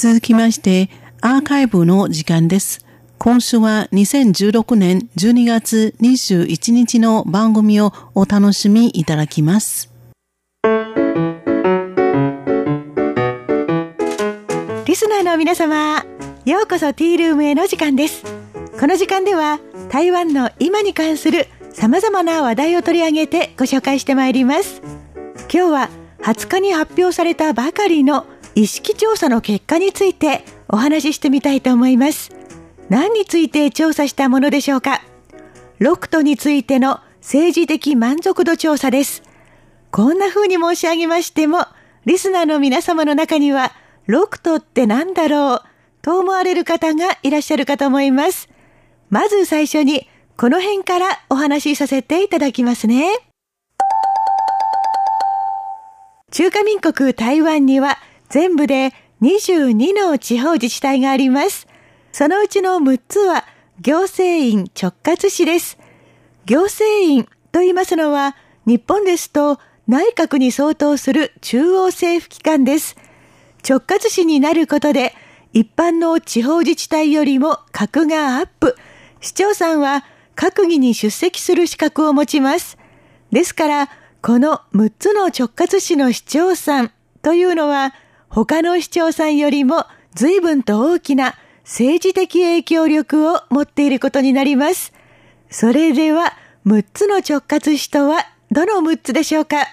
続きまして、アーカイブの時間です。今週は2016年12月21日の番組をお楽しみいただきます。リスナーの皆様、ようこそティールームへの時間です。この時間では台湾の今に関する様々な話題を取り上げてご紹介してまいります。今日は20日に発表されたばかりの意識調査の結果についてお話ししてみたいと思います。何について調査したものでしょうか？ロクトについての政治的満足度調査です。こんな風に申し上げましても、リスナーの皆様の中には、ロクトって何だろうと思われる方がいらっしゃるかと思います。まず最初に、この辺からお話しさせていただきますね。中華民国台湾には全部で22の地方自治体があります。そのうちの6つは行政院直轄市です。行政院と言いますのは日本ですと内閣に相当する中央政府機関です。直轄市になることで一般の地方自治体よりも格がアップ。市長さんは閣議に出席する資格を持ちます。ですから、この6つの直轄市の市長さんというのは、他の市長さんよりも随分と大きな政治的影響力を持っていることになります。それでは、6つの直轄市とはどの6つでしょうか？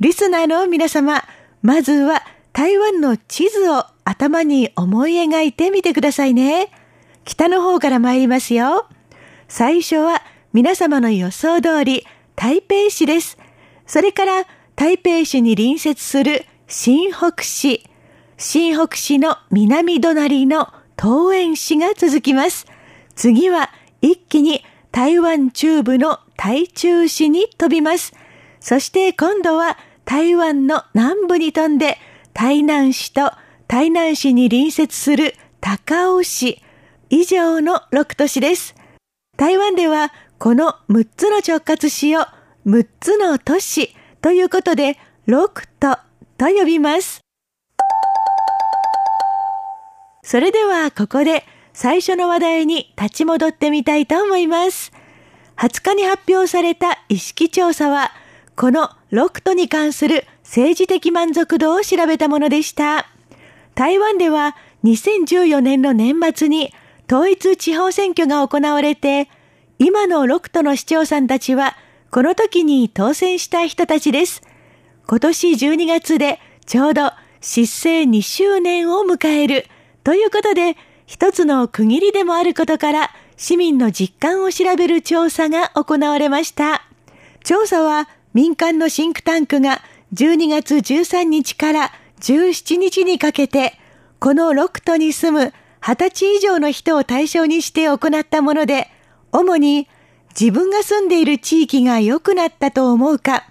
リスナーの皆様、まずは台湾の地図を頭に思い描いてみてくださいね。北の方から参りますよ。最初は皆様の予想通り台北市です。それから台北市に隣接する新北市、新北市の南隣の東園市が続きます。次は一気に台湾中部の台中市に飛びます。そして今度は台湾の南部に飛んで台南市と台南市に隣接する高雄市以上の6都市です。台湾ではこの6つの直轄市を6つの都市ということで6都と呼びます。それではここで最初の話題に立ち戻ってみたいと思います。20日に発表された意識調査はこの6都に関する政治的満足度を調べたものでした。台湾では2014年の年末に統一地方選挙が行われて、今の6都の市長さんたちは、この時に当選した人たちです。今年12月でちょうど失政2周年を迎えるということで、一つの区切りでもあることから、市民の実感を調べる調査が行われました。調査は民間のシンクタンクが12月13日から17日にかけて、この6都に住む20歳以上の人を対象にして行ったもので、主に自分が住んでいる地域が良くなったと思うか、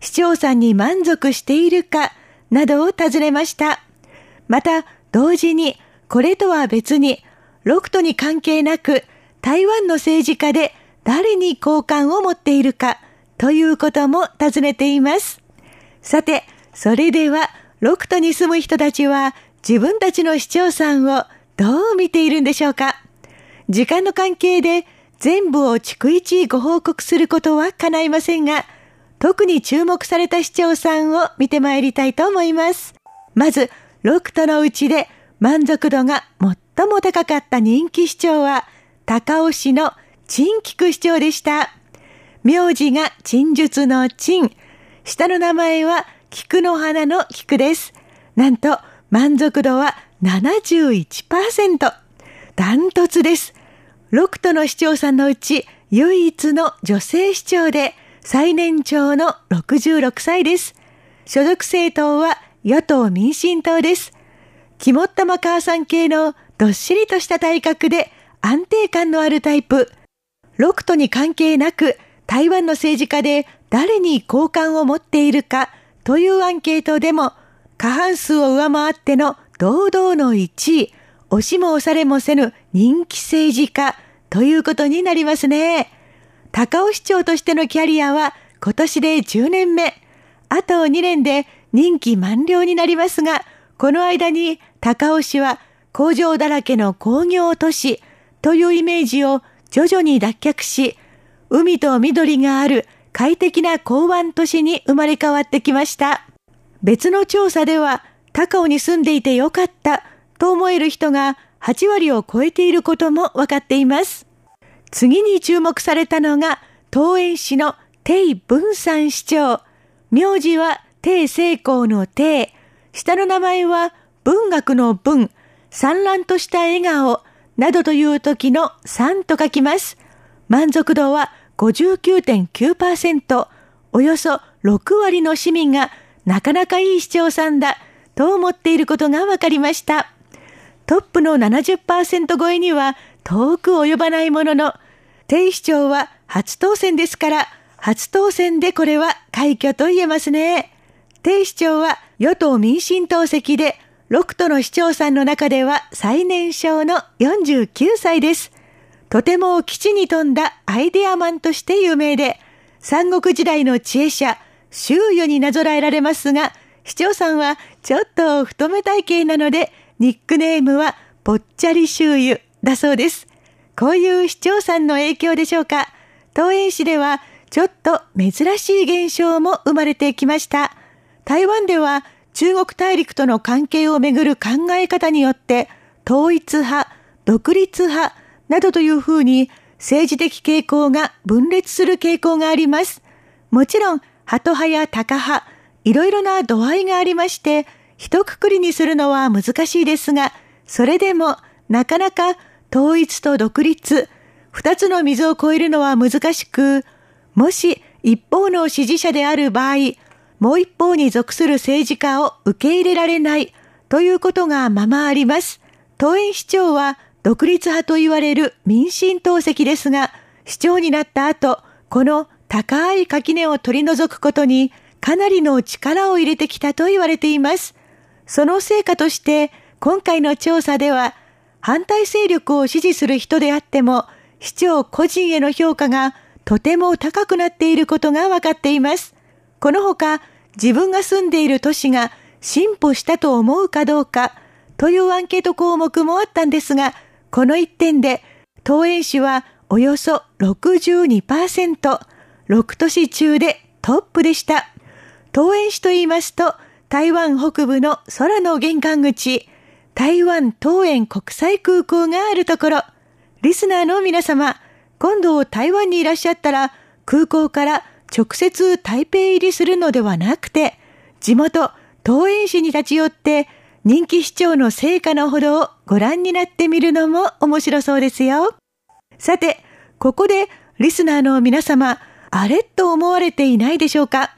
市長さんに満足しているか、などを尋ねました。また、同時に、これとは別に、6都に関係なく、台湾の政治家で誰に好感を持っているか、ということも尋ねています。さて、それでは、6都に住む人たちは、自分たちの市長さんをどう見ているんでしょうか時間の関係で全部を逐一ご報告することは叶いませんが、特に注目された市長さんを見てまいりたいと思います。まず、6都のうちで満足度が最も高かった人気市長は、高尾市の陳菊市長でした。名字が陳術の陳。下の名前は菊の花の菊です。なんと、満足度は71%。ダントツです。6都の市長さんのうち唯一の女性市長で最年長の66歳です。所属政党は与党民進党です。肝っ玉母さん系のどっしりとした体格で安定感のあるタイプ。6都に関係なく台湾の政治家で誰に好感を持っているかというアンケートでも過半数を上回っての堂々の1位、押しも押されもせぬ人気政治家ということになりますね。高尾市長としてのキャリアは今年で10年目。あと2年で任期満了になりますが、この間に高尾市は工場だらけの工業都市というイメージを徐々に脱却し、海と緑がある快適な港湾都市に生まれ変わってきました。別の調査では、高尾に住んでいてよかったと思える人が8割を超えていることも分かっています。次に注目されたのが、東園市の定文山市長。名字は定成功の定。下の名前は文学の文。産卵とした笑顔。などという時の3と書きます。満足度は59.9%。およそ6割の市民がなかなかいい市長さんだと思っていることが分かりました。トップの70%超えには遠く及ばないものの、定市長は初当選ですから、初当選でこれは快挙と言えますね。定市長は与党民進党籍で、6都の市長さんの中では最年少の49歳です。とても基地に富んだアイデアマンとして有名で、三国時代の知恵者、周囲になぞらえられますが、市長さんはちょっと太め体型なので、ニックネームはぽっちゃり周囲だそうです。こういう市長さんの影響でしょうか？東園市ではちょっと珍しい現象も生まれてきました。台湾では中国大陸との関係をめぐる考え方によって統一派、独立派などというふうに政治的傾向が分裂する傾向があります。もちろん、鳩派や鷹派、いろいろな度合いがありまして、一括りにするのは難しいですが、それでもなかなか統一と独立、二つの溝を越えるのは難しく、もし一方の支持者である場合、もう一方に属する政治家を受け入れられないということがままあります。東園市長は独立派と言われる民進党籍ですが、市長になった後、この高い垣根を取り除くことにかなりの力を入れてきたと言われています。その成果として、今回の調査では、反対勢力を支持する人であっても、市長個人への評価がとても高くなっていることが分かっています。このほか、自分が住んでいる都市が進歩したと思うかどうかというアンケート項目もあったんですが、この一点で、東園市はおよそ62%、6都市中でトップでした。東園市と言いますと、台湾北部の空の玄関口、台湾東園国際空港があるところ、リスナーの皆様、今度台湾にいらっしゃったら、空港から直接台北入りするのではなくて、地元東園市に立ち寄って、人気市長の成果のほどをご覧になってみるのも面白そうですよ。さて、ここでリスナーの皆様、あれと思われていないでしょうか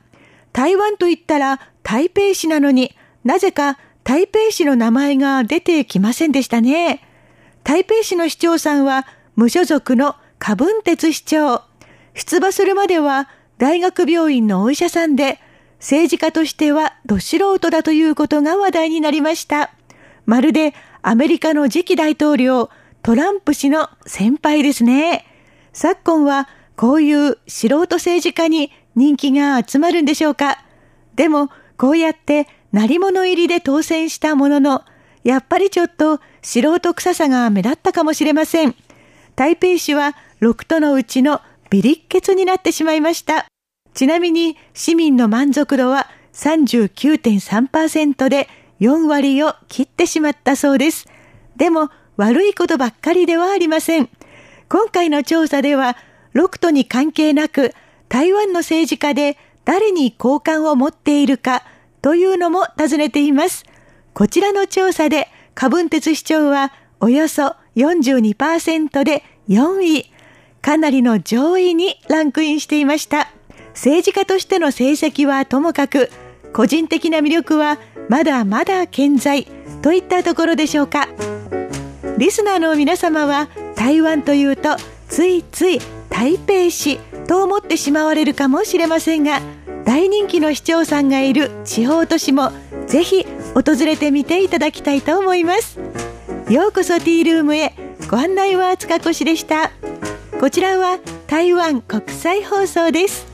台湾と言ったら台北市なのになぜか台北市の名前が出てきませんでしたね。台北市の市長さんは無所属の過文鉄市長。出馬するまでは大学病院のお医者さんで政治家としてはど素人だということが話題になりました。まるでアメリカの次期大統領トランプ氏の先輩ですね。昨今はこういう素人政治家に人気が集まるんでしょうかでも、こうやって鳴り物入りで当選したものの、やっぱりちょっと素人臭さが目立ったかもしれません。台北市は6都のうちのビリッケツになってしまいました。ちなみに市民の満足度は39.3%で4割を切ってしまったそうです。でも悪いことばっかりではありません。今回の調査では6都に関係なく台湾の政治家で誰に好感を持っているかというのも尋ねています。こちらの調査で、カブンテツ市長はおよそ42%で4位。かなりの上位にランクインしていました。政治家としての成績はともかく、個人的な魅力はまだまだ健在といったところでしょうか。リスナーの皆様は台湾というとついつい台北市と思ってしまわれるかもしれませんが大人気の市長さんがいる地方都市もぜひ訪れてみていただきたいと思います。ようこそティールームへ。ご案内は塚越でした。こちらは台湾国際放送です。